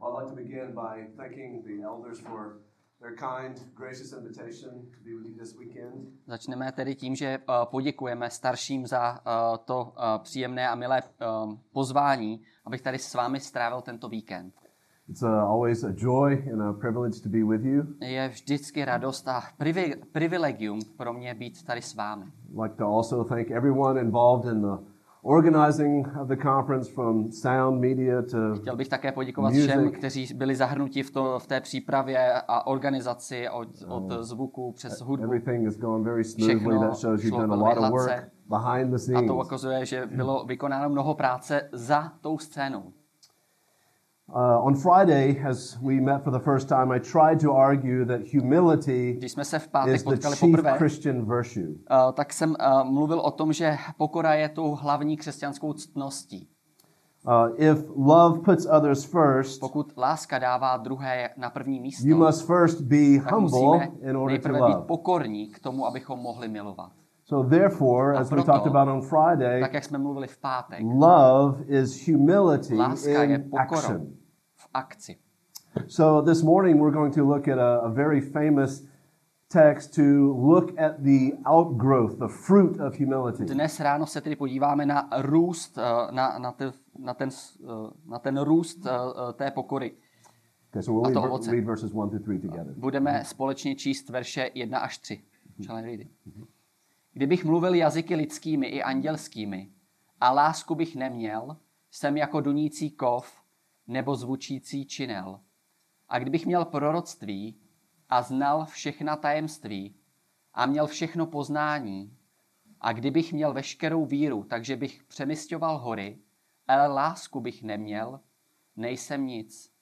Well, I'd like to begin by thanking the elders for their kind, gracious invitation to be with you this weekend. Začneme tedy tím, že uh, poděkujeme starším za uh, to uh, příjemné a milé pozvání, abych tady s vámi strávil tento víkend. It's always a joy and a privilege to be with you. Je vždycky radost a privi- privilegium pro mě být tady s vámi. I'd like to also thank everyone involved in the organizing of the conference from sound media to Chtěl bych také poděkovat Music. všem, kteří byli zahrnuti v, to, v té přípravě a organizaci od, od zvuku přes hudbu. everything has gone very smoothly. That shows you've done a lot of work behind the A scenes. to ukazuje, že bylo vykonáno mnoho práce za tou scénou. Uh, on Friday, as we met for the first time, I tried to argue that humility Když jsme se v pátek is the potkali chief poprvé, Christian virtue. Uh, tak jsem uh, mluvil o tom, že pokora je tou hlavní křesťanskou ctností. Uh, if love puts others first, Pokud láska dává druhé na první místo, you must first be humble in order to love. být pokorní k tomu, abychom mohli milovat. So therefore, as we proto, talked about on Friday, Tak, jak jsme mluvili v pátek, love is humility láska je in pokorou action. v akci. So this morning we're going to look at a, a very famous text to look at the outgrowth, the fruit of humility. Dnes ráno se tedy podíváme na růst, uh, na, na, te, na, ten, uh, na ten růst uh, té pokory. Okay, so we'll A to read, ovoce. read verses 1 to 3 together. Budeme společně číst verše 1 až 3. Shall I read it? Kdybych mluvil jazyky lidskými i andělskými a lásku bych neměl, jsem jako dunící kov nebo zvučící činel. A kdybych měl proroctví a znal všechna tajemství a měl všechno poznání, a kdybych měl veškerou víru, takže bych přemysťoval hory, ale lásku bych neměl, nejsem nic.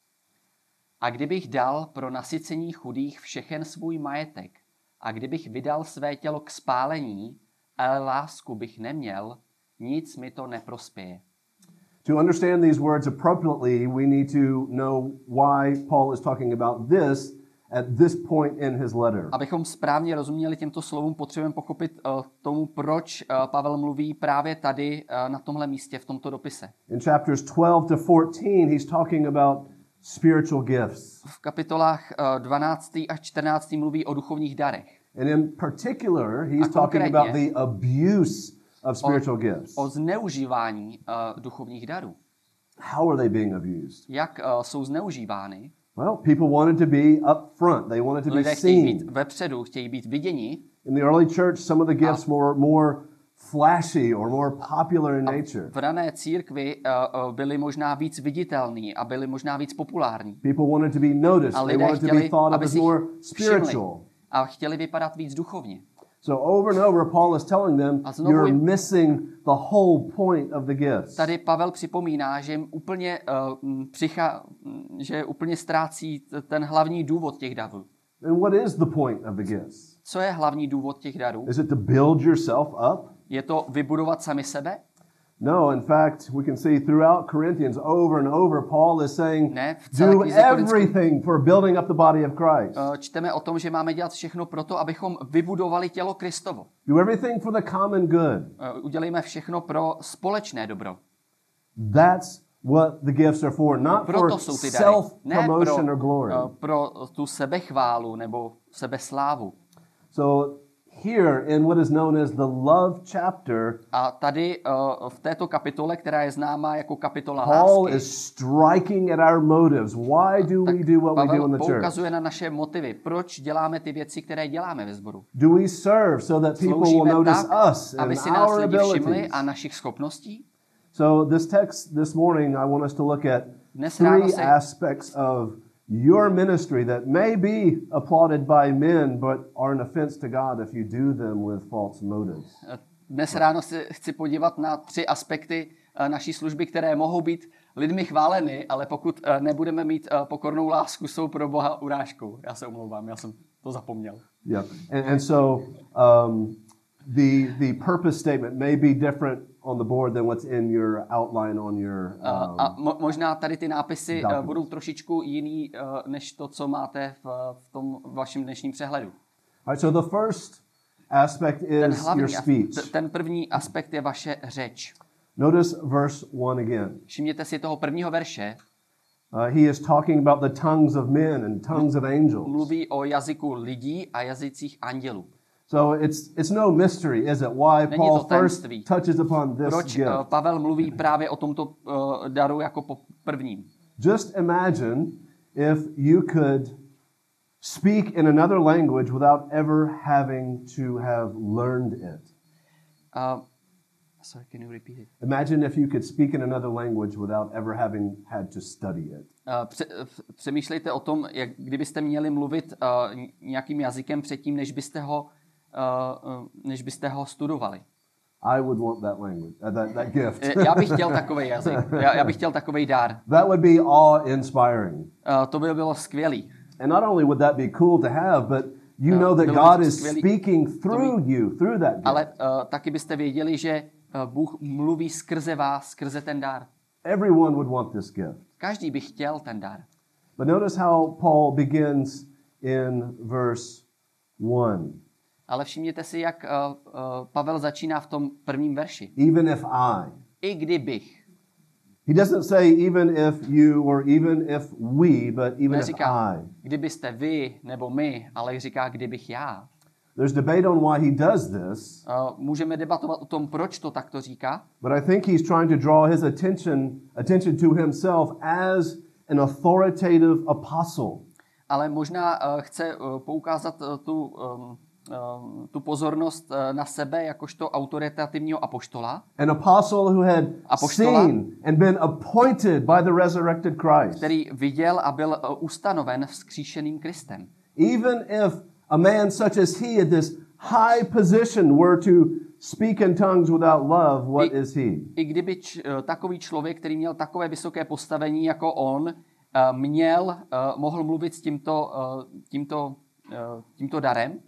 A kdybych dal pro nasycení chudých všechen svůj majetek, a kdybych vydal své tělo k spálení, ale lásku bych neměl, nic mi to neprospěje. To understand these words appropriately, we need to know why Paul is talking about this at this point in his letter. Abychom správně rozuměli těmto slovům, potřebujeme pochopit uh, tomu, proč uh, Pavel mluví právě tady uh, na tomhle místě v tomto dopise. In chapters 12 to 14, he's talking about spiritual gifts. V kapitolách uh, 12. až 14. mluví o duchovních darech, And in particular, he's A talking about the abuse of spiritual gifts. o zneužívání uh, duchovních darů. How are they being abused? Jak uh, jsou zneužívány? Well, people wanted to be up front. They wanted to be Lidé být seen. vepředu, chtějí být viděni. In the early church, some of the gifts were more flashy or more popular in nature. V rané církvi uh, byli možná víc viditelní a byli možná víc populární. People wanted to be noticed. A They wanted to be chtěli, thought of as more jich všimli spiritual. A chtěli vypadat víc duchovně. So over and over, Paul is telling them, znovu you're missing the whole point of the gifts. Tady Pavel připomíná, že jim úplně, uh, m, přicha, m, že úplně ztrácí ten hlavní důvod těch darů. And what is the point of the gifts? Co je hlavní důvod těch darů? Is it to build yourself up? Je to vybudovat sami sebe? No, in fact, we can see throughout Corinthians over and over, Paul is saying, Ne, do everything for building up the body of Christ. Uh, čteme o tom, že máme dělat všechno proto, abychom vybudovali tělo Kristovo. Do everything for the common good. Uh, Udělejme všechno pro společné dobro. That's what the gifts are for, not for Proto self-promotion pro, or glory. uh, pro tu sebechválu nebo sebeslávu. So here in what is known as the love chapter, A tady uh, v této kapitole, která je známá jako kapitola Paul lásky, is striking at our motives. Why do we do what we do in Pavel the church? poukazuje na naše motivy. Proč děláme ty věci, které děláme ve sboru? Do we serve so that people will Sloužíme notice tak, us and aby si nás our lidi všimli abilities? a našich schopností? So this text this morning, I want us to look at Dnes three se- aspects of your ministry that may be applauded by men, but are an offense to God if you do them with false motives. Dnes ráno se chci podívat na tři aspekty eh, naší služby, které mohou být lidmi chváleny, ale pokud eh, nebudeme mít eh, pokornou lásku, jsou pro Boha urážkou. Já se omlouvám, já jsem to zapomněl. Yeah, and, and so um, the the purpose statement may be different on the board than what's in your outline on your. A, Um, a mo- možná tady ty nápisy eh, Document. budou trošičku jiný, eh, než to, co máte v, v tom vašem dnešním přehledu. right, so the first aspect Ten, is your hlavní, as- speech. ten první aspekt je vaše řeč. Notice verse one again. Všimněte si toho prvního verše. Uh, he is talking about the tongues of men and tongues of angels. Mluví o jazyku lidí a jazycích andělů. So it's, it's no mystery, is it, why Není Paul to first touches upon this Proč gift? eh, Pavel mluví právě o tomto eh, daru jako po prvním? Just imagine if you could speak in another language without ever having to have learned it. Uh, sorry, can you repeat it? Imagine if you could speak in another language without ever having had to study it. Uh, pře- přemýšlejte o tom, jak kdybyste měli mluvit uh, nějakým jazykem předtím, než byste ho, uh, uh, než byste ho studovali. I would want that language, uh, that, that gift. Eh, Já bych chtěl takový jazyk. Já, já bych chtěl takový dár. that would be awe-inspiring. Uh, to by bylo skvělý. And not only would that be cool to have, but you No, know that by God is skvělý. speaking through you, through that gift. Ale uh, taky byste věděli, že uh, Bůh mluví skrze vás, skrze ten dár. Everyone would want this gift. Každý by chtěl ten dár. But notice how Paul begins in verse 1. Ale všimněte si, jak uh, uh, Pavel začíná v tom prvním verši. Even if I. I kdybych. He doesn't say even if you or even if we, but even if Neříká, I. kdybyste vy nebo my, ale říká, kdybych já. There's debate on why he does this, Uh, můžeme debatovat o tom, proč to takto říká, but I think he's trying to draw his attention attention to himself as an authoritative apostle. ale možná uh, chce uh, poukázat uh, tu, um, tu pozornost uh, na sebe jakožto autoritativního apoštola, An apostle who had Apoštola. seen and been appointed by the resurrected Christ. který viděl a byl uh, ustanoven vzkříšeným Kristem. Even if a man such as he at this high position were to speak in tongues without love, what I- is he? I kdyby č, uh, takový člověk, který měl takové vysoké postavení jako on, měl, mohl mluvit s tímto, tímto, tímto darem,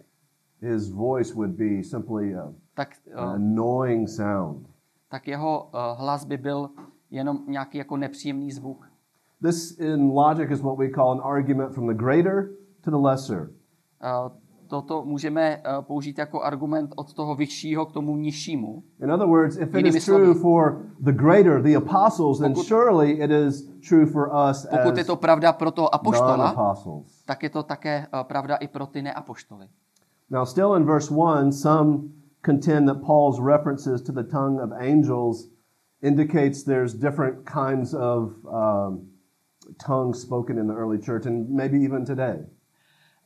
His voice would be simply a, tak, an uh, annoying sound. tak jeho uh, hlas by byl jenom nějaký jako nepříjemný zvuk. This in logic is what we call an argument from the greater to the lesser. Uh, toto můžeme uh, použít jako argument od toho vyššího k tomu nižšímu. In other words, if it is true for the greater, the apostles, then Pokud- surely it is true for us Pokud je to pravda pro toho apoštola, tak je to také uh, pravda i pro ty neapoštoly. Now, still in verse 1, some contend that Paul's references to the tongue of angels indicates there's different kinds of um, tongues spoken in the early church, and maybe even today.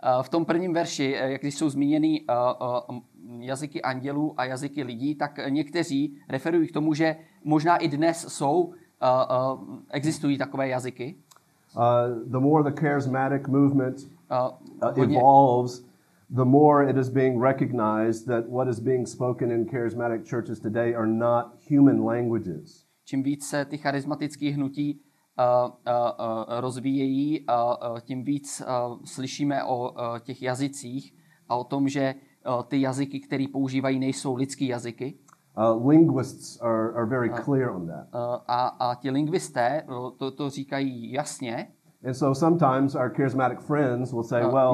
Uh, v tom prvním verši, eh, jak když jsou zmíněny uh, uh, jazyky andělů a jazyky lidí, tak eh, někteří referují k tomu, že možná i dnes jsou, existují takové jazyky. Uh, the more the charismatic movement Uh, uh, evolves, the more it is being recognized that what is being spoken in charismatic churches today are not human languages. čím víc se ty charismatické hnutí uh, uh, uh, rozvíjejí, uh, uh, tím víc uh, slyšíme o uh, těch jazycích a o tom, že uh, ty jazyky, které používají, nejsou lidský jazyky. Uh, linguists are, are very clear on that. A, a ti lingvisté to, to říkají jasně, And so sometimes our charismatic friends will say, Uh, well,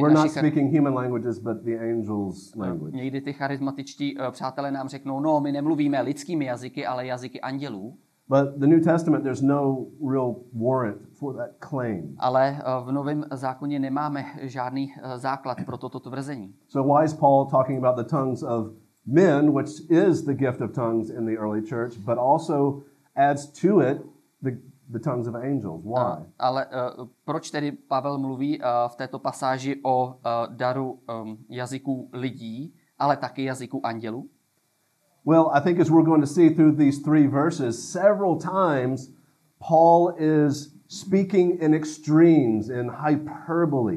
we're not speaking human languages, but the angels' language. Někdy ty charismatičtí uh, přátelé nám řeknou, no, my nemluvíme lidskými jazyky, ale jazyky andělů. But the New Testament, there's no real warrant for that claim. Ale uh, v Novém zákoně nemáme žádný uh, základ pro toto tvrzení. So why is Paul talking about the tongues of men, which is the gift of tongues in the early church, but also adds to it the, the tongues of angels? Why? Uh, ale uh, proč tedy Pavel mluví uh, v této pasáži o uh, daru um, jazyků lidí, ale taky jazyků andělů? Well, I think as we're going to see through these three verses, several times Paul is speaking in extremes, in hyperbole.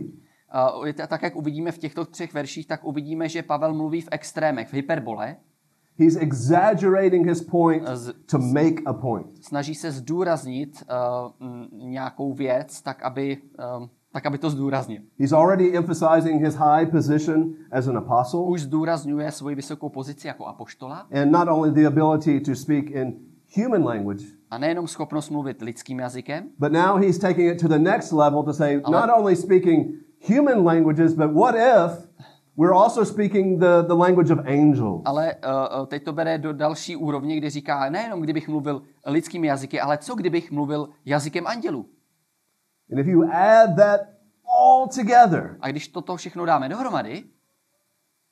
Uh, tak, jak uvidíme v těchto třech verších, tak uvidíme, že Pavel mluví v extrémech, v hyperbole. He's exaggerating his point to make a point. Snaží se zdůraznit uh, nějakou věc, tak aby, um, tak aby to zdůraznil. He's already emphasizing his high position as an apostle Už zdůrazňuje svoji vysokou pozici jako apoštola and not only the ability to speak in human language, a nejenom schopnost mluvit lidským jazykem, but now he's taking it to the next level to say Ale- not only speaking human languages, but what if we're also speaking the, the language of angels? ale uh, teď to bere do další úrovně, kdy říká, nejenom kdybych mluvil lidskými jazyky, ale co kdybych mluvil jazykem andělů? And if you add that all together, A když toto všechno dáme dohromady,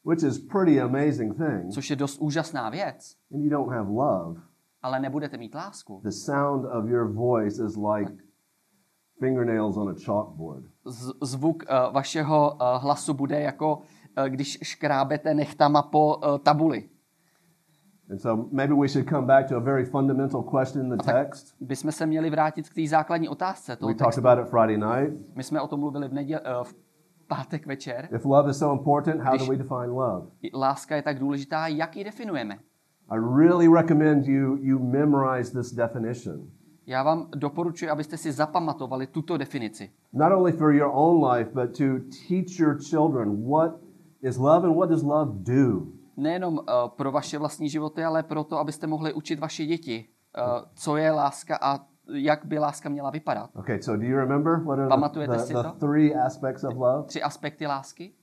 which is pretty amazing thing, což je dost úžasná věc, and you don't have love, ale nebudete mít lásku, the sound of your voice is like fingernails on a chalkboard. z- zvuk uh, vašeho uh, hlasu bude jako když škrábete nechtama po uh, tabuli. And so maybe we should come back to a very fundamental question in the text. Bychom se měli vrátit k té základní otázce toho We talked about it Friday night. My jsme o tom mluvili v, neděl, uh, v pátek večer. If love is so important, how do we define love? Láska je tak důležitá, jak ji definujeme. I really recommend you you memorize this definition. Já vám doporučuji, abyste si zapamatovali tuto definici. Not only for your own life, but to teach your children what is love and what does love do. Nejenom uh, pro vaše vlastní životy, ale pro to, abyste mohli učit vaše děti, uh, co je láska a jak by láska měla vypadat. Okay, so do you remember what are the, Pamatujete the, si the to? three aspects of love? Tři aspekty lásky.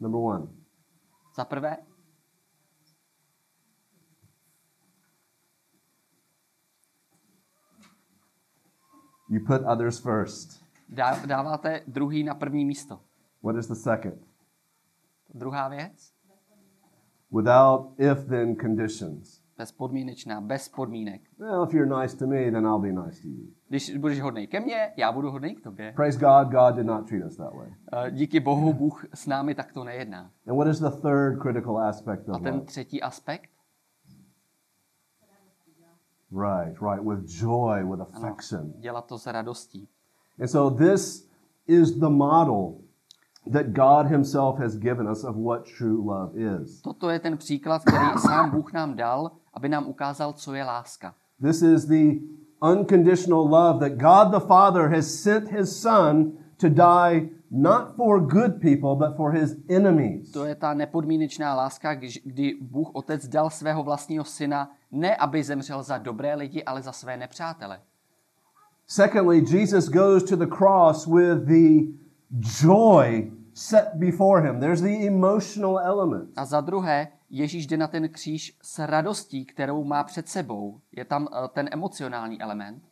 Number one, Za prvé, you put others first. dá, dáváte druhý na první místo. What is the second? Druhá věc, Without if then conditions. bezpodmínečná, bez podmínek. Well, if you're nice to me, then I'll be nice to you. Když budeš hodnej ke mně, já budu hodnej k tobě. Praise God, God did not treat us that way. Uh, díky Bohu, Bůh s námi takto nejedná. And what is the third critical aspect A of ten love? třetí aspekt, Right, right, with joy, with ano, affection. dělat to s radostí. And so this is the model that God Himself has given us of what true love is. Toto je ten příklad, který sám Bůh nám dal, aby nám ukázal, co je láska. This is the unconditional love that God the Father has sent His Son to die not for good people, but for His enemies. To je ta nepodmínečná láska, když- kdy Bůh Otec dal svého vlastního syna ne, aby zemřel za dobré lidi, ale za své nepřátele. Secondly, Jesus goes to the cross with the joy set before Him. There's the emotional element. A za druhé, Ježíš jde na ten kříž s radostí, kterou má před sebou. Je tam eh, ten emocionální element.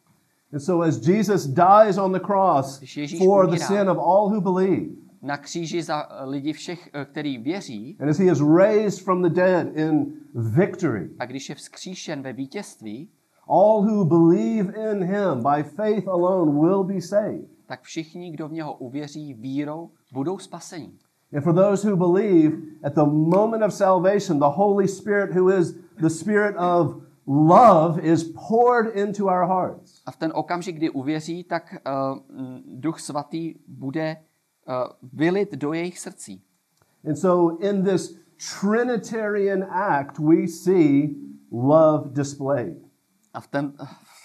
And so as Jesus dies on the cross for the sin of all who believe, Na kříži za eh, lidi všech, eh, který věří, and as he is raised from the dead in victory, a když je vzkříšen ve vítězství, all who believe in him by faith alone will be saved. Tak všichni, kdo v něho uvěří vírou, budou spaseni. And for those who believe, at the moment of salvation, the Holy Spirit, who is the Spirit of love, is poured into our hearts. A v ten okamžik, kdy uvěří, tak uh, Duch Svatý bude uh, vylit do jejich srdcí. And so in this Trinitarian act, we see love displayed. A v, ten, v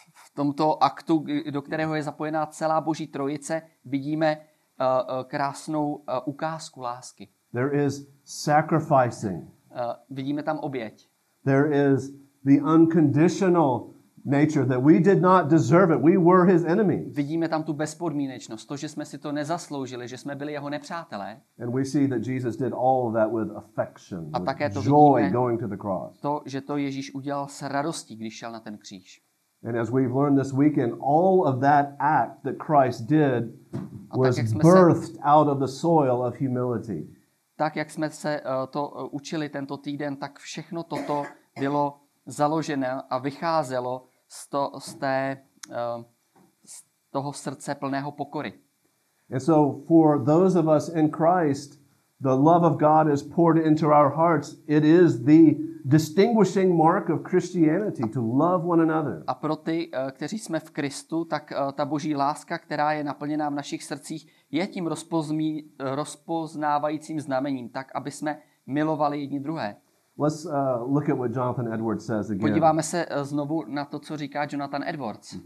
tomto aktu, do kterého je zapojená celá Boží trojice, vidíme uh, uh, krásnou uh, ukázku lásky. There is sacrificing. Vidíme tam oběť. There is the unconditional nature that we did not deserve it. We were his enemies. Vidíme tam tu bezpodmínečnost, to, že jsme si to nezasloužili, že jsme byli jeho nepřátelé. And we see that Jesus did all of that with affection, A také to with joy vidíme. going to the cross. To, že to Ježíš udělal s radostí, když šel na ten kříž. And as we've learned this weekend, all of that act that Christ did was jak jsme se- birthed out of the soil of humility. Tak, jak jsme se uh, to uh, učili tento týden, tak všechno toto bylo založené a vycházelo z, to, z, té, uh, z toho srdce plného pokory. And so, for those of us in Christ, the love of God is poured into our hearts. It is the distinguishing mark of Christianity to love one another. A pro ty, uh, kteří jsme v Kristu, tak uh, ta boží láska, která je naplněná v našich srdcích, je tím rozpozmí, rozpoznávajícím znamením, tak, aby jsme milovali jedni druhé. Let's uh, look at what Jonathan Edwards says again. Podíváme se eh, znovu na to, co říká Jonathan Edwards.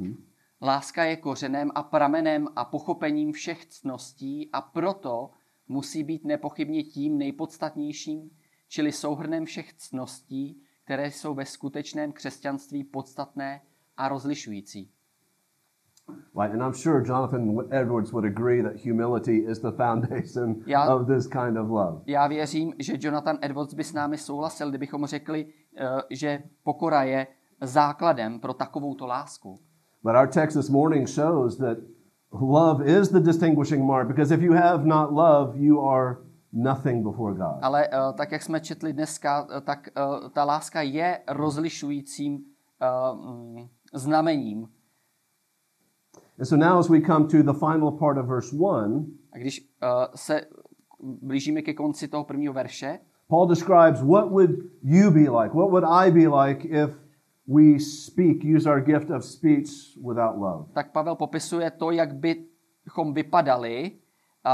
Láska je kořenem a pramenem a pochopením všech ctností a proto musí být nepochybně tím nejpodstatnějším, čili souhrnem všech ctností, které jsou ve skutečném křesťanství podstatné a rozlišující. Right, and I'm sure Jonathan Edwards would agree that humility is the foundation Já- of this kind of love. Já věřím, že Jonathan Edwards by s námi souhlasil, kdybychom řekli, eh, že pokora je základem pro takovouto lásku. But our text this morning shows that Love is the distinguishing mark because if you have not love, you are nothing before God. Ale uh, tak, jak jsme četli dneska, uh, tak uh, ta láska je rozlišujícím uh, znamením. And so now, as we come to the final part of verse 1, A když uh, se blížíme ke konci toho prvního verše, Paul describes what would you be like? What would I be like if we speak, use our gift of speech without love? tak Pavel popisuje to, jak bychom vypadali,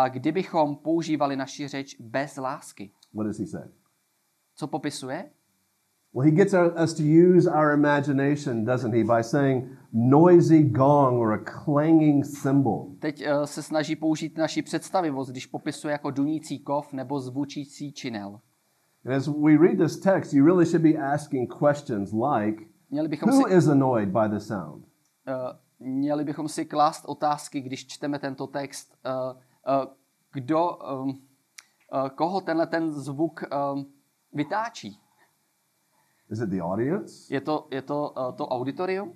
kdybychom používali naši řeč bez lásky. What does he say? Co popisuje? Well, he gets us to use our imagination, doesn't he, by saying noisy gong or a clanging cymbal. Teď uh, se snaží použít naši představivost, když popisuje jako dunící kov nebo zvučící činel. And as we read this text, you really should be asking questions like Měli bychom Who si, is annoyed by the sound? uh, měli bychom si klást otázky, když čteme tento text. Uh, uh, kdo, um, uh, koho tenhle ten zvuk um, vytáčí? Is it the audience? Je to, je to uh, to auditorium?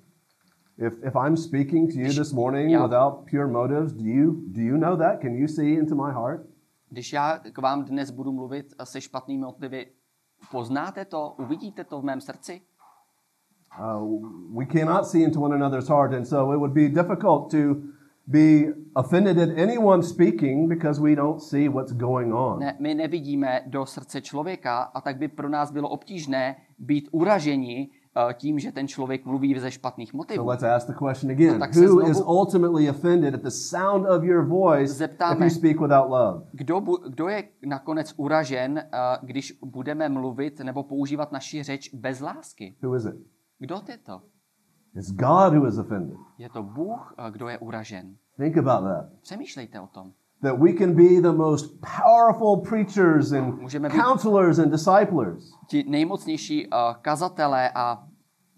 If, if I'm speaking to you this morning Yeah. without pure motives, do you, do you know that? Can you see into my heart? Když já k vám dnes budu mluvit se špatnými motivy, poznáte to? Uvidíte to v mém srdci? Uh, we cannot see into one another's heart, and so it would be difficult to be offended at anyone speaking because we don't see what's going on. Ne, my nevidíme do srdce člověka a tak by pro nás bylo obtížné být uraženi uh, tím, že ten člověk mluví ze špatných So motivů. let's ask the question again. tak se Who znovu- is ultimately offended at the sound of your voice if Zeptáme. you speak without love? Kdo, bu, kdo je nakonec uražen, uh, když budeme mluvit nebo používat naši řeč bez lásky? Who is it? Kdo je to? It's God who is offended. Je to Bůh, uh, kdo je uražen. Think about that. Přemýšlejte o tom. That we can be the most powerful preachers and Můžeme být- counselors and disciplers. Ti nejmocnější uh, kazatelé a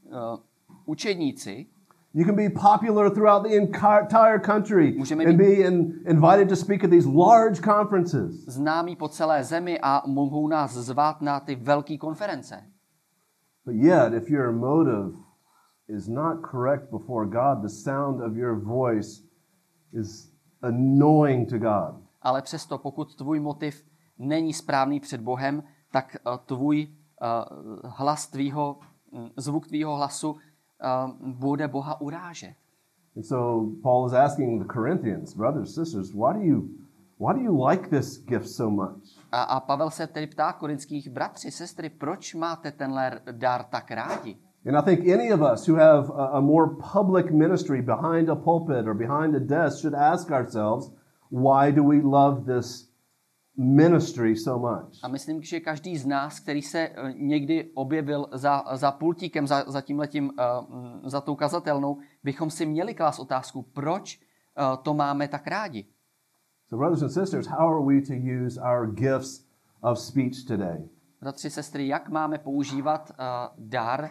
uh, učedníci You can be popular throughout the entire country Můžeme and be in, invited to speak at these large conferences. známí po celé zemi a mohou nás zvát na ty velké konference. But yet, if your motive is not correct before God, the sound of your voice is annoying to God. Ale přesto, pokud tvůj motiv není správný před Bohem, tak uh, tvůj uh, hlas tvýho, mm, zvuk tvýho hlasu uh, bude Boha urážet. And so Paul is asking the Corinthians, brothers, sisters, why do you why do you like this gift so much? A, a Pavel se tedy ptá korinských bratři, sestry, proč máte tenhle dar tak rádi? And I think any of us who have a, a more public ministry behind a pulpit or behind a desk should ask ourselves, why do we love this ministry so much? A myslím, že každý z nás, který se eh, někdy objevil za, za pultíkem, za, za tímhletím, mm, za tou kazatelnou, bychom si měli klást otázku, proč eh, to máme tak rádi. So, brothers and sisters, how are we to use our gifts of speech today? Bratři, sestry, jak máme používat uh, dar uh,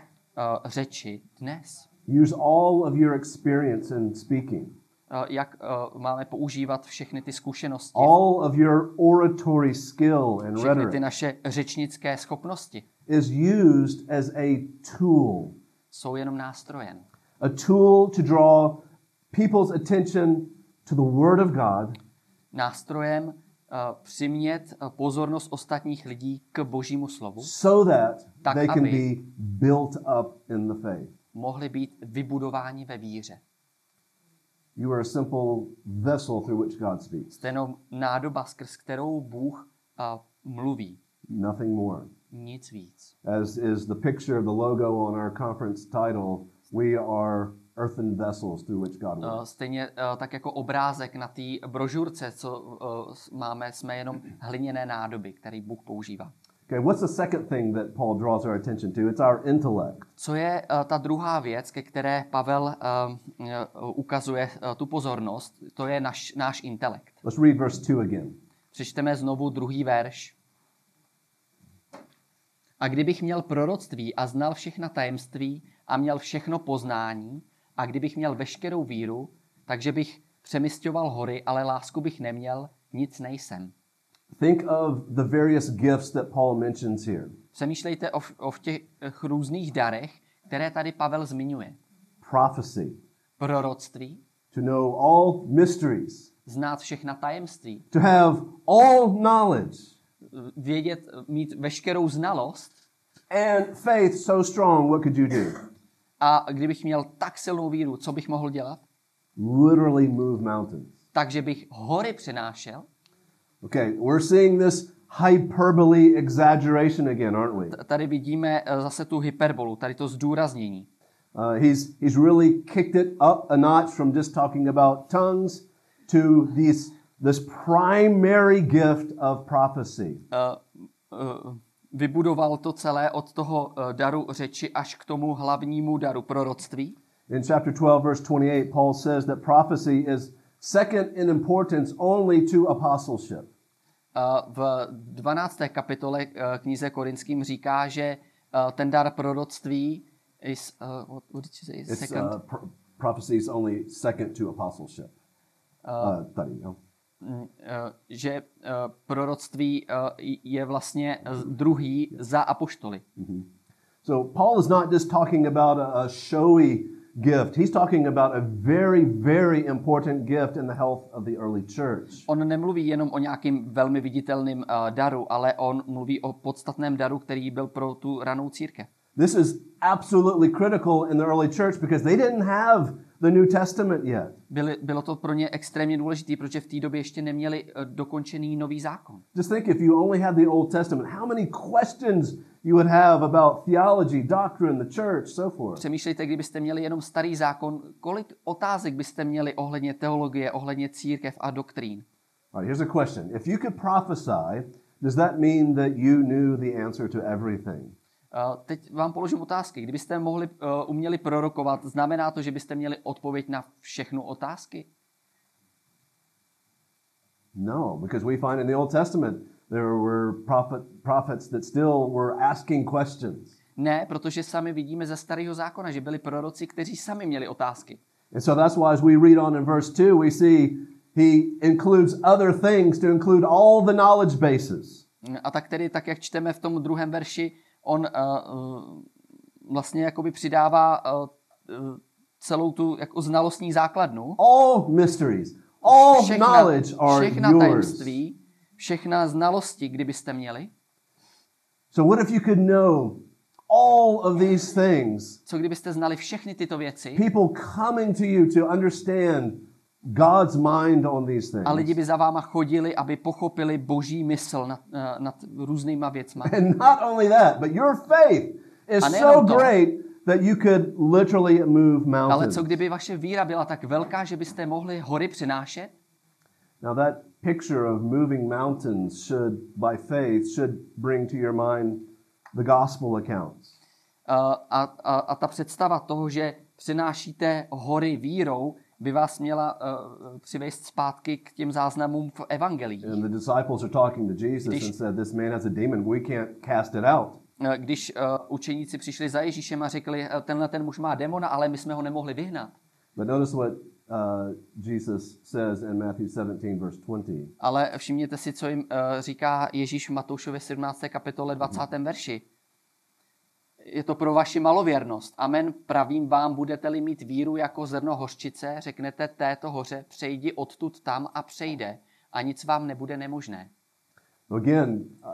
řeči dnes? Use all of your experience in speaking, Uh, jak uh, máme používat všechny ty zkušenosti, all of your oratory skill and všechny ty naše řečnické schopnosti is used as a tool, jsou jenom nástrojem. a tool to draw people's attention to the Word of God Nástrojem uh, přimět uh, pozornost ostatních lidí k božímu slovu, so that Tak, they can aby- be built up in the faith. mohli být vybudováni ve víře. You are a simple vessel through which God speaks, Jste jenom nádoba, skrz kterou Bůh uh, mluví. nothing more. Nic víc. As is the picture of the logo on our conference title, we are earthen vessels through which God works. Stejně uh, tak jako obrázek na té brožurce, co s- máme, jsme jenom hliněné nádoby, který Bůh používá. Okay, what's the second thing that Paul draws our attention to? It's our intellect. Co je uh, ta druhá věc, ke které Pavel uh, uh, ukazuje uh, tu pozornost, to je naš, náš intelekt. Let's read verse 2 again. Přečteme znovu druhý verš. A kdybych měl proroctví a znal všechna tajemství a měl všechno poznání a kdybych měl veškerou víru, takže bych přemysťoval hory, ale lásku bych neměl, nic nejsem. Think of the various gifts that Paul mentions here. Přemýšlejte o, o těch eh, různých darech, které tady Pavel zmiňuje. prophecy, Proroctví, to know all mysteries, znát všechna tajemství, to have all knowledge, vědět, mít veškerou znalost. And faith so strong, what could you do? A kdybych měl tak silnou víru, co bych mohl dělat? Literally move mountains. Takže bych hory přenášel. Okay, we're seeing this hyperbole exaggeration again, aren't we? Tady vidíme eh, zase tu hyperbolu, tady to zdůraznění. Uh, he's, he's really kicked it up a notch from just talking about tongues to these, this primary gift of prophecy. Uh, uh, vybudoval to celé od toho uh, daru řeči až k tomu hlavnímu daru proroctví. In chapter 12, verse 28, Paul says that prophecy is second in importance only to apostleship. Uh, v 12. kapitole uh, knize Korinským říká, že ten dar proroctví is, uh, what, what did you say? It's, Second. uh, pro- prophecy is only second to apostleship. Uh, study, no? Mm, uh, že uh, proroctví uh, je vlastně uh, druhý za apoštoly. So Paul is not just talking about a, a showy gift. He's talking about a very, very important gift in the health of the early church. On nemluví jenom o nějakým velmi viditelným uh, daru, ale on mluví o podstatném daru, který byl pro tu ranou církev. This is absolutely critical in the early church because they didn't have the New Testament yet. Byly, bylo to pro ně extrémně důležité, protože v té době ještě neměli uh, dokončený nový zákon. Just think if you only had the Old Testament, how many questions you would have about theology, doctrine, the church, so forth. Přemýšlejte, kdybyste měli jenom starý zákon, kolik otázek byste měli ohledně teologie, ohledně církev a doktrín. All right, here's a question. If you could prophesy, does that mean that you knew the answer to everything? Uh, teď vám položím otázky. Kdybyste mohli, uh, uměli prorokovat, znamená to, že byste měli odpověď na všechny otázky? No, because we find in the Old Testament there were prophet, prophets that still were asking questions. Ne, protože sami vidíme ze starého zákona, že byli proroci, kteří sami měli otázky. And so that's why as we read on in verse 2, we see he includes other things to include all the knowledge bases. A tak tedy, tak jak čteme v tom druhém verši, on uh, uh, vlastně jakoby přidává uh, uh, celou tu jako znalostní základnu. All mysteries, all knowledge are všechna yours. tajemství, všechna znalosti, kdybyste měli. So what if you could know all of these things? Co kdybyste znali všechny tyto věci People coming to you to understand God's mind on these a lidi things. by za váma chodili, aby pochopili boží mysl nad, eh, nad různýma věcma. And not only that, but your faith is so to. great that you could literally move Ale mountains. co kdyby vaše víra byla tak velká, že byste mohli hory přinášet? Now that picture of moving mountains should, by faith, should bring to your mind the gospel accounts. Uh, a, a, a ta představa toho, že přinášíte hory vírou, by vás měla uh, přivést zpátky k těm záznamům v evangelii. And the disciples are talking to Jesus Když- and said, This man has a demon. We can't cast it out. Uh, Když uh, učeníci přišli za Ježíšem a řekli, "Eh, tenhle ten muž má demona, ale my jsme ho nemohli vyhnat. But notice what uh, Jesus says in Matthew 17, verse 20. Ale všimněte si, co jim uh, říká Ježíš v Matoušově 17. kapitole 20. verši. Je to pro vaši malověrnost. Amen, pravím vám, budete-li mít víru jako zrno hořčice, řeknete této hoře, přejdi odtud tam a přejde. A nic vám nebude nemožné. Again, uh,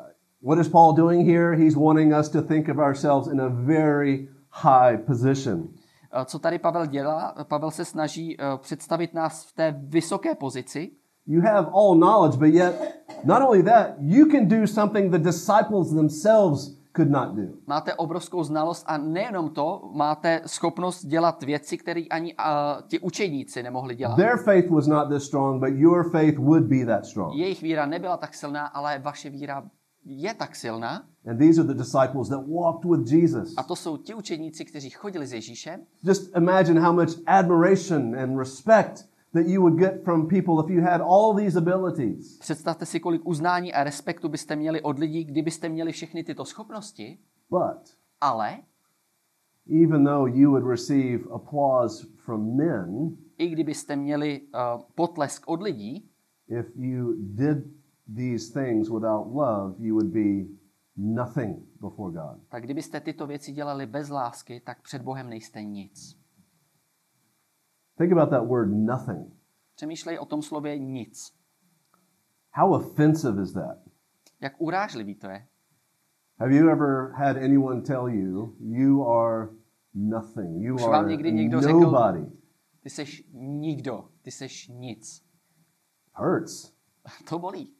what is Paul doing here? He's wanting us to think of ourselves in a very high position. Eh, Co tady Pavel dělá? Pavel se snaží eh, představit nás v té vysoké pozici, You have all knowledge, but yet, not only that, you can do something the disciples themselves could not do. máte obrovskou znalost a nejenom to, máte schopnost dělat věci, které ani uh, ti učeníci nemohli dělat. Their faith was not this strong, but your faith would be that strong. Jejich víra nebyla tak silná, ale vaše víra je tak silná. And these are the disciples that walked with Jesus. A to jsou ti učeníci, kteří chodili s Ježíšem. Just imagine how much admiration and respect that you would get from people if you had all these abilities. Představte si, kolik uznání a respektu byste měli od lidí, kdybyste měli všechny tyto schopnosti, But ale even though you would receive applause from men, i kdybyste měli uh, potlesk od lidí, if you did these things without love, you would be nothing before God. tak kdybyste tyto věci dělali bez lásky, tak před Bohem nejste nic. Think about that word nothing. Přemýšlej o tom slově nic. How offensive is that? Jak urážlivý to je. Have you ever had anyone tell you you are nothing? You Už vám are někdy někdo řekl- nobody. Ty seš nikdo, ty seš nic. Hurts. To bolí.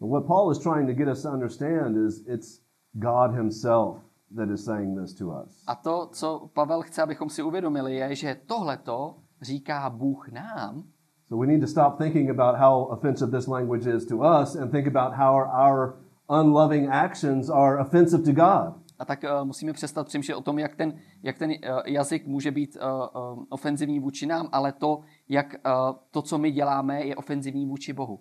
But what Paul is trying to get us to understand is it's God Himself that is saying this to us. A to, co Pavel chce, abychom si uvědomili, je, že tohleto říká Bůh nám, So we need to stop thinking about how offensive this language is to us and think about how our, our unloving actions are offensive to God. A tak uh, musíme přestat přemýšlet o tom, jak ten, jak ten uh, jazyk může být uh, uh, ofenzivní vůči nám, ale to, jak uh, to, co my děláme, je ofenzivní vůči Bohu.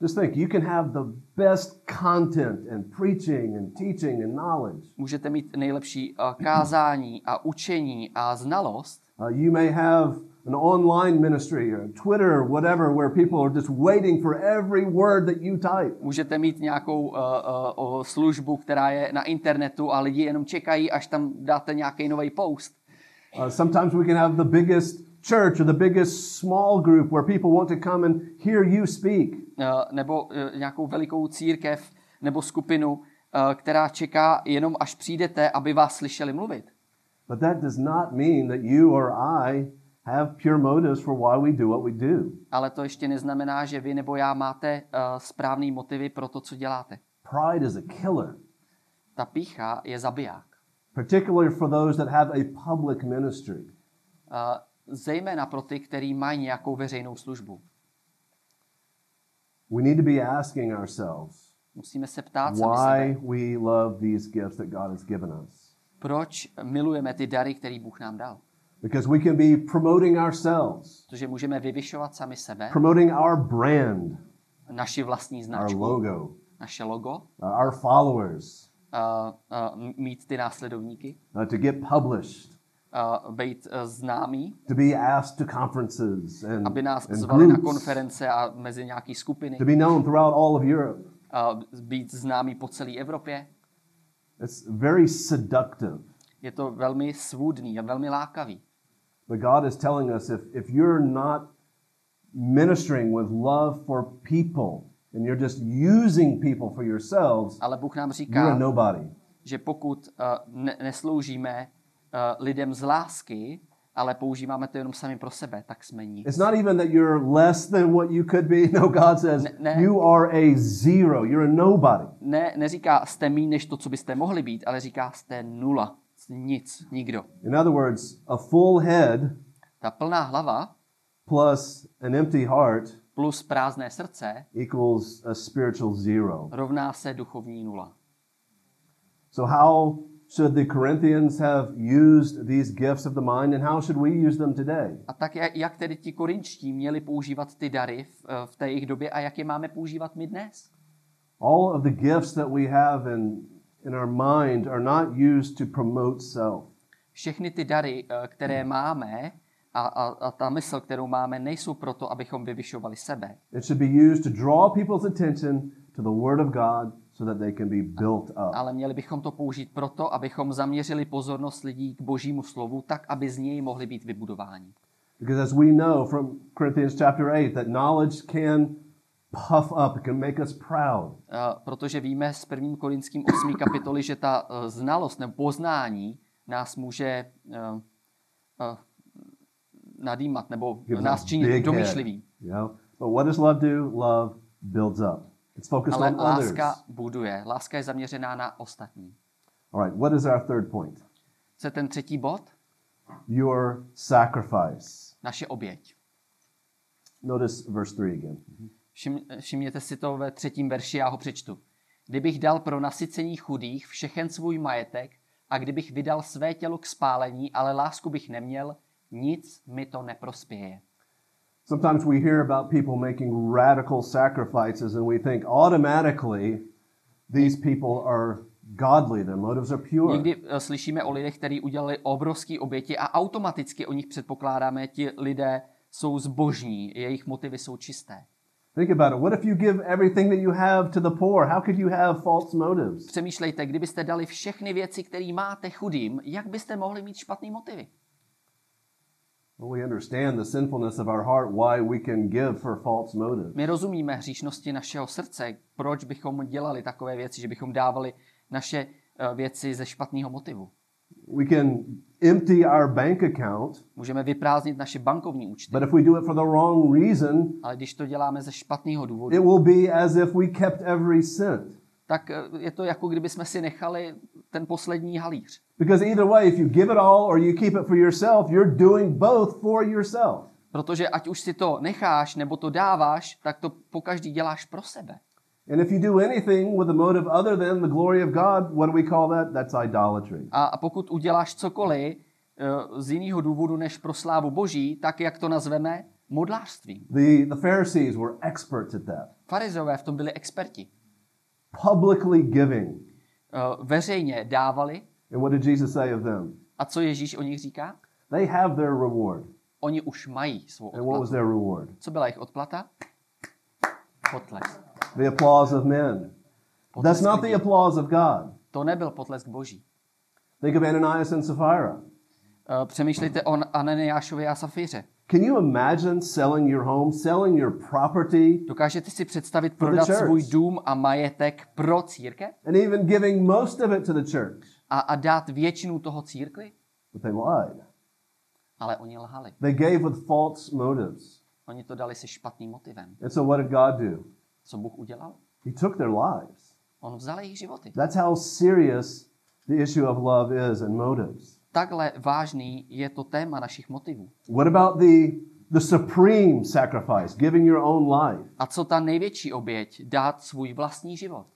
Just think, you can have the best content and preaching and teaching and knowledge. Můžete mít nejlepší uh, kázání a učení a znalost. Uh, you may have an online ministry or Twitter or whatever where people are just waiting for every word that you type. Můžete mít nějakou uh, uh, službu, která je na internetu a lidi jenom čekají, až tam dáte nějaký nový post. Uh, sometimes we can have the biggest church or the biggest small group where people want to come and hear you speak. Uh, nebo uh, nějakou velikou církev nebo skupinu, uh, která čeká jenom, až přijdete, aby vás slyšeli mluvit. But that does not mean that you or I have pure motives for why we do what we do. Ale to ještě neznamená, že vy nebo já máte uh, správný motivy pro to, co děláte. Pride is a killer, Ta pícha je zabiják. particularly for those that have a public ministry. Uh, zejména pro ty, kteří mají nějakou veřejnou službu. We need to be asking ourselves Musíme se ptát sami sebe, why we love these gifts that God has given us. proč milujeme ty dary, které Bůh nám dal. Because we can be promoting ourselves, Protože můžeme vyvyšovat sami sebe, promoting our brand, naši vlastní our značku, logo, naše logo, uh, our followers, uh, uh, mít ty následovníky, uh, to get published, uh, být uh, známý, to be asked to conferences and, aby nás and zvali na groups, konference a mezi nějaký skupiny, to be known throughout all of Europe. uh, být známý po celé Evropě. It's very seductive. Je to velmi svůdný a velmi lákavý. But God is telling us if, if you're not ministering with love for people and you're just using people for yourselves, Ale Bůh nám you're a říká, nobody. že pokud uh, ne- nesloužíme lidem z lásky, ale používáme to jenom sami pro sebe, tak jsme nic. It's not even that you're less than what you could be. No, God says Ne- ne. you are a zero. You're a nobody. Ne, neříká jste méně než to, co byste mohli být, ale říká jste nula. Nic, nikdo. In other words, a full head Ta plná hlava plus an empty heart plus prázdné srdce equals a spiritual zero. rovná se duchovní nula. So, how should the Corinthians have used these gifts of the mind, and how should we use them today? A tak jak, tedy ti korinčtí měli používat ty dary v, eh, v té jejich době a jak je máme používat my dnes? All of the gifts that we have in, in our mind are not used to promote self. Všechny ty dary, eh, které máme a, a, a ta mysl, kterou máme, nejsou proto, abychom vyvyšovali sebe, It should be used to draw people's attention to the Word of God so that they can be built up. ale měli bychom to použít proto, abychom zaměřili pozornost lidí k božímu slovu, tak, aby z něj mohli být vybudováni. Because as we know from Corinthians chapter 8, that knowledge can puff up, can make us proud. Eh, protože víme z 1. Korinským 8. kapitoly, že ta eh, znalost nebo poznání nás může eh, eh, nadýmat nebo Gives nás činit domýšlivý. Know? But what does love do? Love builds up. It's focused Ale on others. láska buduje. Láska je zaměřená na ostatní. All right, what is our third point? Co je ten třetí bod? Your sacrifice. Naše oběť. Notice verse 3 again. Všim, všimněte si to ve třetím verši, já ho přečtu. Kdybych dal pro nasycení chudých všechen svůj majetek a kdybych vydal své tělo k spálení, ale lásku bych neměl, nic mi to neprospěje. Sometimes we hear about people making radical sacrifices and we think automatically these people are godly, their motives are pure. Někdy eh, slyšíme o lidech, kteří udělali obrovské oběti a automaticky o nich předpokládáme, ti lidé jsou zbožní, jejich motivy jsou čisté. Think about it. What if you give everything that you have to the poor? How could you have false motives? Přemýšlejte, kdybyste dali všechny věci, které máte chudým, jak byste mohli mít špatný motivy? Well, we understand the sinfulness of our heart, why we can give for false motives. My rozumíme hříšnosti našeho srdce, proč bychom dělali takové věci, že bychom dávali naše eh, věci ze špatného motivu. We can empty our bank account, Můžeme vyprázdnit naše bankovní účty, but if we do it for the wrong reason, ale když to děláme ze špatného důvodu, it will be as if we kept every cent. Tak eh, je to jako kdyby jsme si nechali ten poslední halíř. Because either way, if you give it all or you keep it for yourself, you're doing both for yourself. Protože ať už si to necháš nebo to dáváš, tak to po každý děláš pro sebe. And if you do anything with a motive other than the glory of God, what do we call that? That's idolatry. A, a pokud uděláš cokoliv eh, z jiného důvodu než pro slávu Boží, tak jak to nazveme? Modlářstvím. The, the Pharisees were experts at that. Farizové v tom byli experti. Publicly giving. Eh, Veřejně dávali. And what did Jesus say of them? A co Ježíš o nich říká? They have their reward. Oni už mají svou And what was odplatu. their reward? Co byla jejich odplata? Potlesk. The applause of men. That's not the applause of God. To nebyl potlesk Boží. Think of Ananias and Sapphira. Eh, Přemýšlejte o Ananiášovi a Safíře. Can you imagine selling your home, selling your property, Dokážete si představit prodat svůj dům a majetek pro církev and even giving most of it to the church? a, a dát většinu toho církvi? But they lied. Ale oni lhali. They gave with false motives. Oni to dali se špatným motivem. And so what did God do? Co Bůh udělal? He took their lives. On vzal jejich životy. That's how serious the issue of love is and motives. Takhle vážný je to téma našich motivů. What about the, the supreme sacrifice, giving your own life? A co ta největší oběť? Dát svůj vlastní život.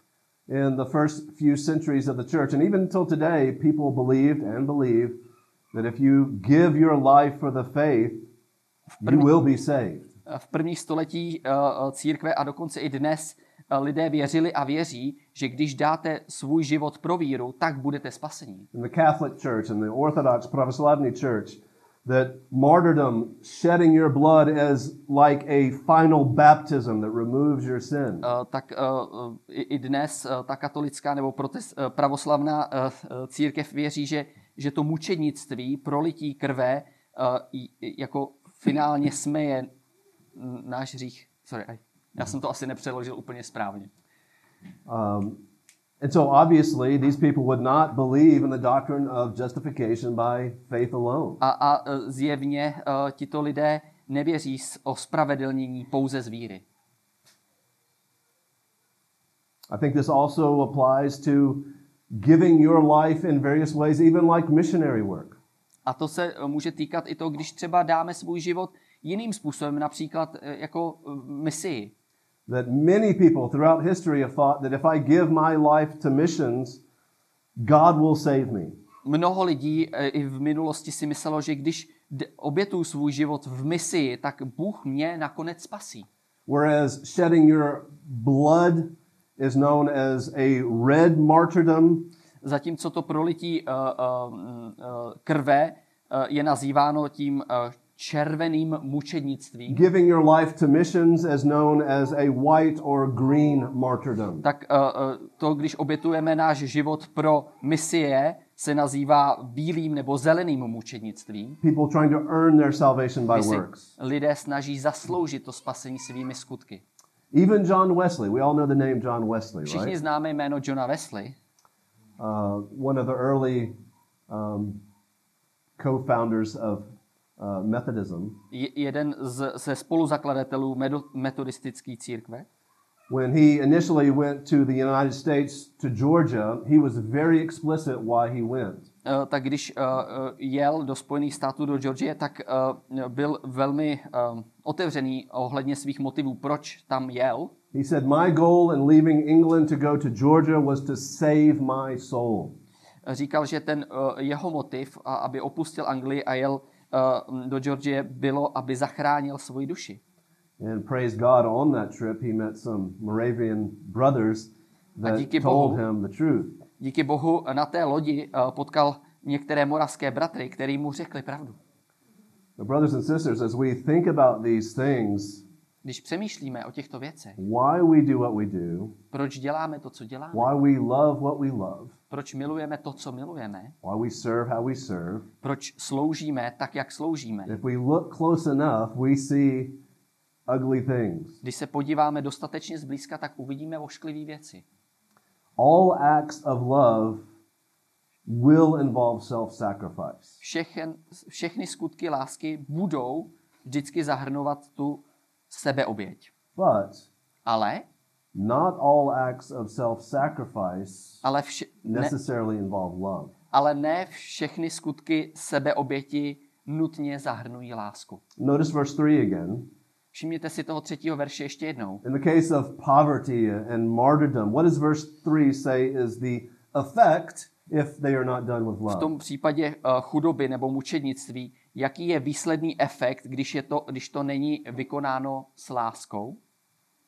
In the first few centuries of the church, and even until today, people believed and believe that if you give your life for the faith, you will be saved. V prvních století eh, eh, církve a dokonce i dnes lidé věřili a věří, že když dáte svůj život pro víru, tak budete spasení. In the Catholic Church and the Orthodox Pravoslavny Church, that martyrdom, shedding your blood, is like a final baptism that removes your sin. Eh, Tak eh, eh, i i dnes eh, ta katolická nebo protest, eh, pravoslavná eh, eh, církev věří, že, že to mučednictví, prolití krve, eh, i- i- jako finálně smeje náš hřích. Sorry, aj, já jsem to asi nepřeložil úplně správně. Um, and so obviously, these people would not believe in the doctrine of justification by faith alone. A, a eh, zjevně eh, tito lidé nevěří s- o spravedlnění pouze z víry. I think this also applies to giving your life in various ways, even like missionary work. A to se eh, může týkat i to, když třeba dáme svůj život jiným způsobem, například jako misii. That many people throughout history have thought that if I give my life to missions, God will save me. Mnoho lidí eh, i v minulosti si myslelo, že když obětuju svůj život v misii, tak Bůh mě nakonec spasí. Whereas shedding your blood is known as a red martyrdom, Zatímco to prolití uh, uh, uh, krve uh, je nazýváno tím uh, červeným mučednictvím, giving your life to missions is known as a white or green martyrdom. tak uh, to, když obětujeme náš život pro misie, se nazývá bílým nebo zeleným mučednictvím. People trying to earn their salvation by works. lidé snaží zasloužit to spasení svými skutky. Even John Wesley, we all know the name John Wesley, Všichni right? známe jméno Johna Wesley, Uh, one of the early um, co-founders of Methodism. je- jeden z, ze spoluzakladatelů metodistické církve. When he initially went to the United States to Georgia, he was very explicit why he went. Eh, tak když eh, eh, jel do Spojených států do Georgie, tak eh, byl velmi eh, otevřený ohledně svých motivů, proč tam jel. He said, My goal in leaving England to go to Georgia was to save my soul. Říkal, že ten eh, jeho motiv, aby opustil Anglii a jel do Georgie, bylo, aby zachránil svoji duši. And praise God, on that trip, he met some Moravian brothers that díky told Bohu. him the truth. Díky bohu na té lodi eh, potkal některé moravské bratry, který mu řekli pravdu. But brothers and sisters, as we think about these things, Když přemýšlíme o těchto věcech, why we do what we do, proč děláme to, co děláme, why we love what we love, proč milujeme to, co milujeme, why we serve how we serve, proč sloužíme tak, jak sloužíme. if we look close enough, we see ugly things. Když se podíváme dostatečně zblízka, tak uvidíme ošklivé věci. All acts of love will involve self sacrifice. Všechen, všechny skutky lásky budou vždycky zahrnovat tu sebeoběť. But Ale, not all acts of self sacrifice ale, vše, ne, necessarily involve love. ale ne všechny skutky sebeoběti nutně zahrnují lásku. Notice verse 3 again. Všimněte si toho třetího verše ještě jednou. In the case of poverty and martyrdom, what does verse 3 say is the effect if they are not done with V love? tom případě uh, chudoby nebo mučednictví, jaký je výsledný efekt, když, je to, když to není vykonáno s láskou?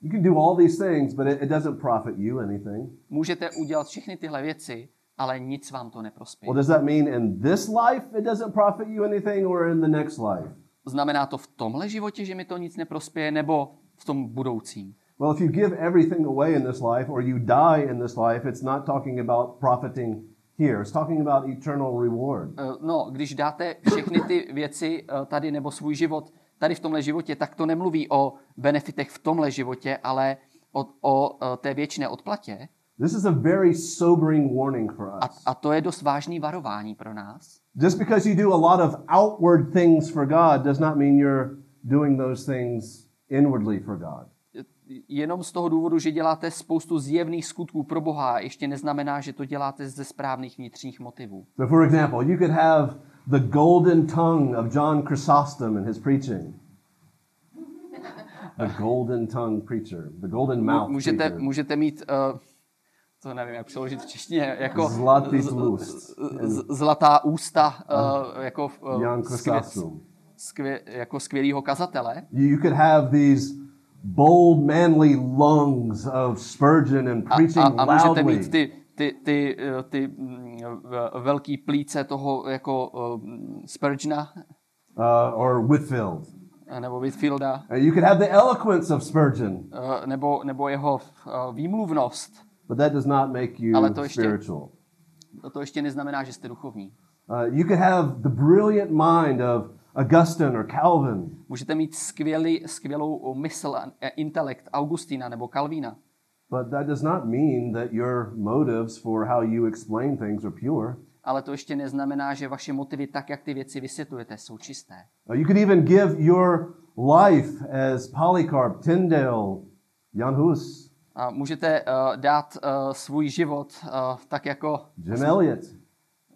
You can do all these things, but it, it doesn't profit you anything. Můžete udělat všechny tyhle věci, ale nic vám to neprospěje. Well, does that mean in this life it doesn't profit you anything or in the next life? Znamená to v tomhle životě, že mi to nic neprospěje, nebo v tom budoucím? Well, if you give everything away in this life or you die in this life, it's not talking about profiting here. It's talking about eternal reward. Eh, No, když dáte všechny ty věci eh, tady nebo svůj život tady v tomhle životě, tak to nemluví o benefitech v tomhle životě, ale o, o eh, té věčné odplatě. This is a very sobering warning for A, us. a to je dost vážný varování pro nás. Just because you do a lot of outward things for God does not mean you're doing those things inwardly for God. Jenom z toho důvodu, že děláte spoustu zjevných skutků pro Boha, ještě neznamená, že to děláte ze správných vnitřních motivů. So, for example, you could have the golden tongue of John Chrysostom in his preaching. The golden tongue preacher, the golden mouth Můžete, preacher. můžete mít, uh, to nevím, jak přeložit v češtině, jako Zlatý z- z- zlatá ústa, uh, jako, uh, Jan Chrysostom. skvě, jako skvělýho kazatele. You you could have these bold, manly lungs of Spurgeon and A, preaching a, a můžete loudly. mít ty, ty, ty, eh, ty mm, velký plíce toho jako uh, Spurgeona uh, or Whitfield. eh, nebo Whitfielda, Uh, you could have the eloquence of Spurgeon, uh, nebo, nebo jeho uh, výmluvnost. but that does not make you Ale to ještě- spiritual. To ještě neznamená, že jste duchovní. Uh, you could have the brilliant mind of Augustine or Calvin, Můžete mít skvělý, skvělou mysl a intelekt Augustína nebo Kalvína. But that does not mean that your motives for how you explain things are pure. Ale to ještě neznamená, že vaše motivy, tak jak ty věci vysvětlujete, jsou čisté. Uh, you could even give your life as Polycarp, Tyndale, Jan Hus, A můžete uh, dát uh, svůj život uh, tak jako Jim Elliot,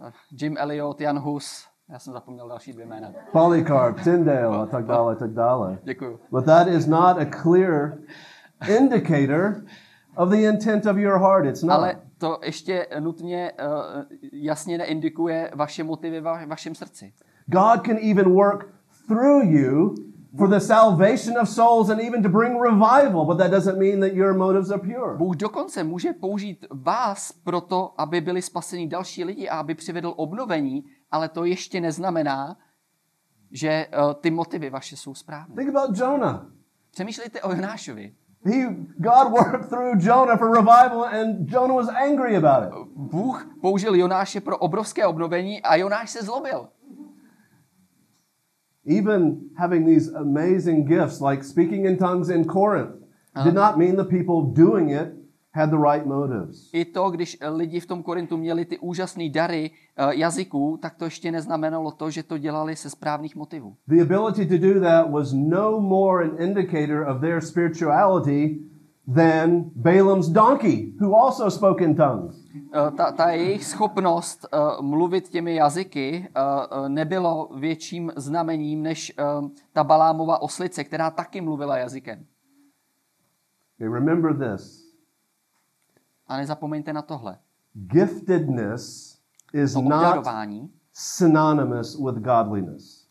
uh, Jim Elliot, Jan Hus. Já jsem zapomněl další dvě jména. Polycarp, Tyndale, a tak dále, tak dále. Děkuju. But that is not a clear indicator of the intent of your heart. It's not. Ale to ještě nutně uh, jasně neindikuje vaše motivy va- vašem srdci. God can even work through you for the salvation of souls and even to bring revival, but that doesn't mean that your motives are pure. Bůh dokonce může použít vás proto, aby byli spaseni další lidi a aby přivedl obnovení, ale to ještě neznamená, že uh, ty motivy vaše jsou správné. Think about Jonah. Přemýšlejte o Jonášovi. He, God worked through Jonah for revival, and Jonah was angry about it. Bůh použil Jonáše pro obrovské obnovení a Jonáš se zlobil. Even having these amazing gifts, like speaking in tongues in Corinth, did not mean the people doing it had the right motives. I to, když eh, lidi v tom Korintu měli ty úžasné dary uh, jazyků, tak to ještě neznamenalo to, že to dělali se správných motivů. The ability to do that was no more an indicator of their spirituality than Balaam's donkey, who also spoke in tongues. Eh, ta, ta jejich schopnost uh, mluvit těmi jazyky uh, uh, nebylo větším znamením než uh, ta Balámova oslice, která taky mluvila jazykem. Okay, remember this A nezapomeňte na tohle. giftedness is not synonymous with godliness.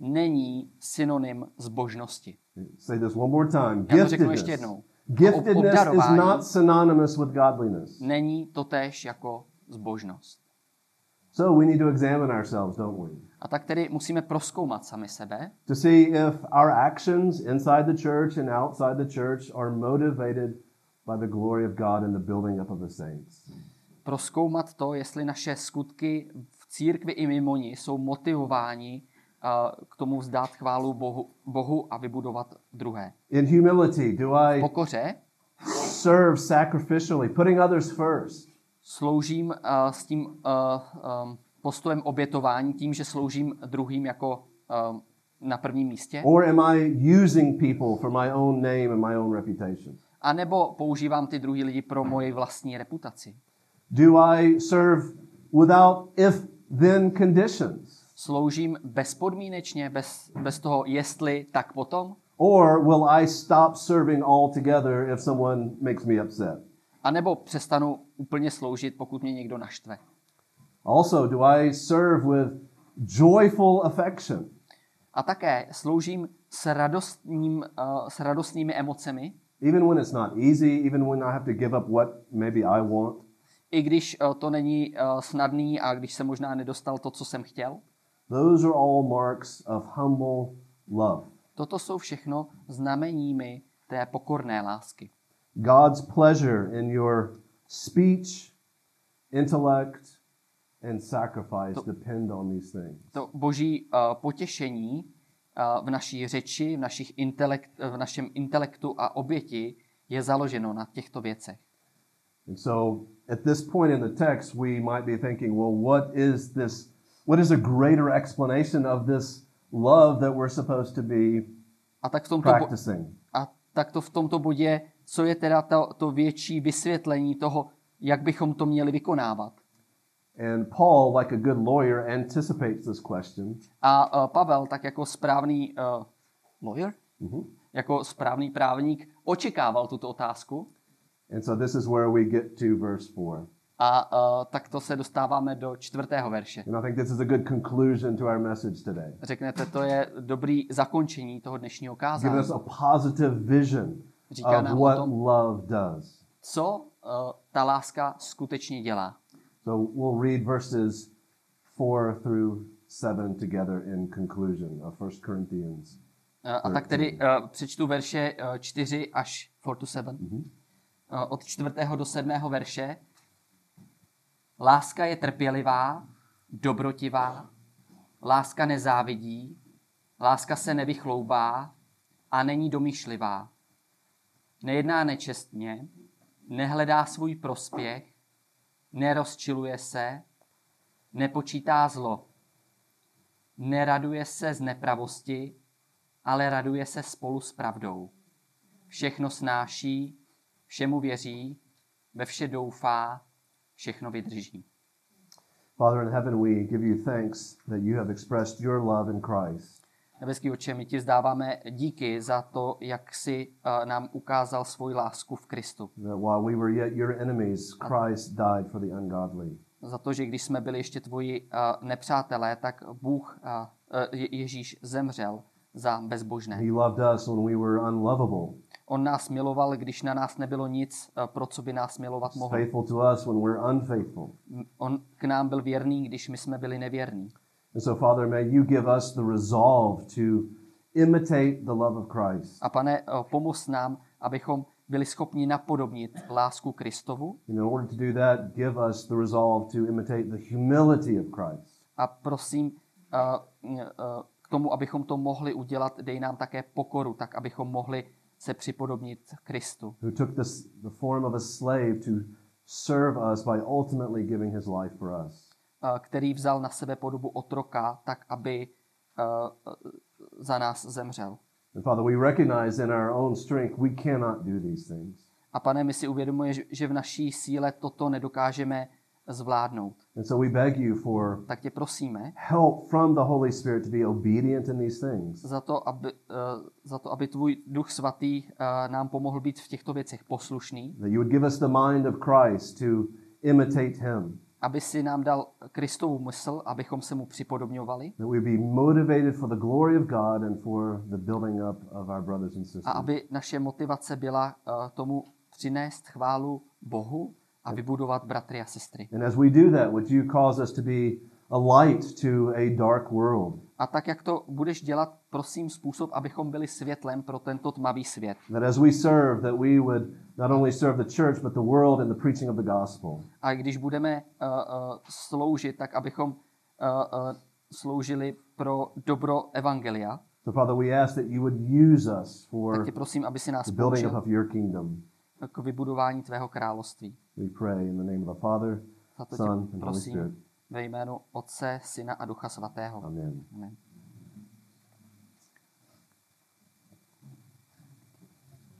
není synonym zbožnosti. Say this one more time. Já to řeknu ještě Giftedness. jednou. Giftedness is not synonymous with godliness. není totéž jako zbožnost. So we need to examine ourselves, don't we? A tak tedy musíme proskoumat sami sebe, To see if our actions inside the church and outside the church are motivated by the glory of God and the building up of the saints. proskoumat to, jestli naše skutky v církvi i mimo ní jsou motivováni uh, k tomu vzdát chválu Bohu, Bohu a vybudovat druhé. In humility, do V I pokoře serve sacrificially, putting others first? sloužím uh, s tím uh, um, postojem obětování, tím, že sloužím druhým jako uh, na prvním místě, Or am I using people for my own name and my own reputation? A nebo používám ty druhý lidi pro moji vlastní reputaci. Do I serve without if then conditions? Sloužím bezpodmínečně, bez, bez toho jestli, tak potom? Or will I stop serving altogether if someone makes me upset? A nebo přestanu úplně sloužit, pokud mě někdo naštve. Also, do I serve with joyful affection? A také sloužím s, radostním, uh, s radostnými emocemi, Even when it's not easy, even when I have to give up what maybe I want? i když uh, to není uh, snadný a když jsem možná nedostal to, co jsem chtěl. Those are all marks of humble love. Toto jsou všechno znameními té pokorné lásky. God's pleasure in your speech, intellect, and sacrifice depend on these things. To boží uh, potěšení v naší řeči, v, našich intelekt, v našem intelektu a oběti je založeno na těchto věcech. And so at this point in the text, we might be thinking, well, what is this? What is a greater explanation of this love that we're supposed to be A tak v tomto, bo- practicing? a tak to v tomto bodě, co je teda to, to větší vysvětlení toho, jak bychom to měli vykonávat. And Paul, like a good lawyer, anticipates this question. A uh, Pavel, tak jako správný uh, lawyer, jako správný právník, očekával tuto otázku. And so this is where we get to verse 4. A uh, tak to se dostáváme do čtvrtého verše. And I think this is a good conclusion to our message today. Řeknete, to je dobrý zakončení toho dnešního Give kázání. us a positive vision Říká of what tom- love does. Co uh, ta láska skutečně dělá? So we'll read verses 4 through 7 together in conclusion of 1 Corinthians. A tak tedy uh, přečtu verše uh, 4 až 4 to 7. Uh, od 4. do 7. verše. Láska je trpělivá, dobrotivá, láska nezávidí, láska se nevychloubá a není domýšlivá. Nejedná nečestně, nehledá svůj prospěch, nerozčiluje se, nepočítá zlo, neraduje se z nepravosti, ale raduje se spolu s pravdou. Všechno snáší, všemu věří, ve vše doufá, všechno vydrží. Father in heaven, we give you thanks that you have expressed your love in Christ. Nebeský oče, my ti zdáváme díky za to, jak jsi uh, nám ukázal svoji lásku v Kristu. While we were yet your enemies, Christ died for the ungodly. Za to, že když jsme byli ještě tvoji uh, nepřátelé, tak Bůh, uh, Je- Ježíš zemřel za bezbožné. He loved us when we were unlovable. On nás miloval, když na nás nebylo nic, pro co by nás milovat mohl. faithful to us when we're unfaithful. On k nám byl věrný, když my jsme byli nevěrní. And so, Father, may you give us the resolve to imitate the love of Christ. A pane, eh, pomoz nám, abychom byli schopni napodobnit lásku Kristovu And in order to do that, give us the resolve to imitate the humility of Christ. a prosím, eh, eh, k tomu, abychom to mohli udělat, dej nám také pokoru, tak abychom mohli se připodobnit Kristu, who took this, the form of a slave to serve us by ultimately giving his life for us. Eh, který vzal na sebe podobu otroka, tak aby eh, eh, za nás zemřel. And Father, we recognize in our own strength we cannot do these things. A pane, my si uvědomujeme, že- v naší síle toto nedokážeme zvládnout. And so we beg you for Tak tě prosíme help from the Holy Spirit to be obedient in these things. za to, aby, eh, za to, aby tvůj duch svatý eh, nám pomohl být v těchto věcech poslušný, That you would give us the mind of Christ to imitate him. Aby si nám dal Kristovu mysl, abychom se mu připodobňovali That we be motivated for the glory of God and for the building up of our brothers and a sisters. aby naše motivace byla eh, tomu přinést chválu Bohu a vybudovat bratry a sestry. And as we do that, would you cause us to be a light to a dark world? A tak, jak to budeš dělat, prosím způsob, abychom byli světlem pro tento tmavý svět. That as we serve, that we would not only serve the church, but the world in the preaching of the gospel. A když budeme uh, uh, sloužit, tak abychom uh, uh, sloužili pro dobro evangelia, So, Father, we ask that you would use us tak for tě prosím, aby si nás the building použil up of your kingdom. k vybudování tvého království. We pray in the name of the Father, Son, and Holy Spirit. ve jménu Otce, Syna a Ducha Svatého. Amen. Amen.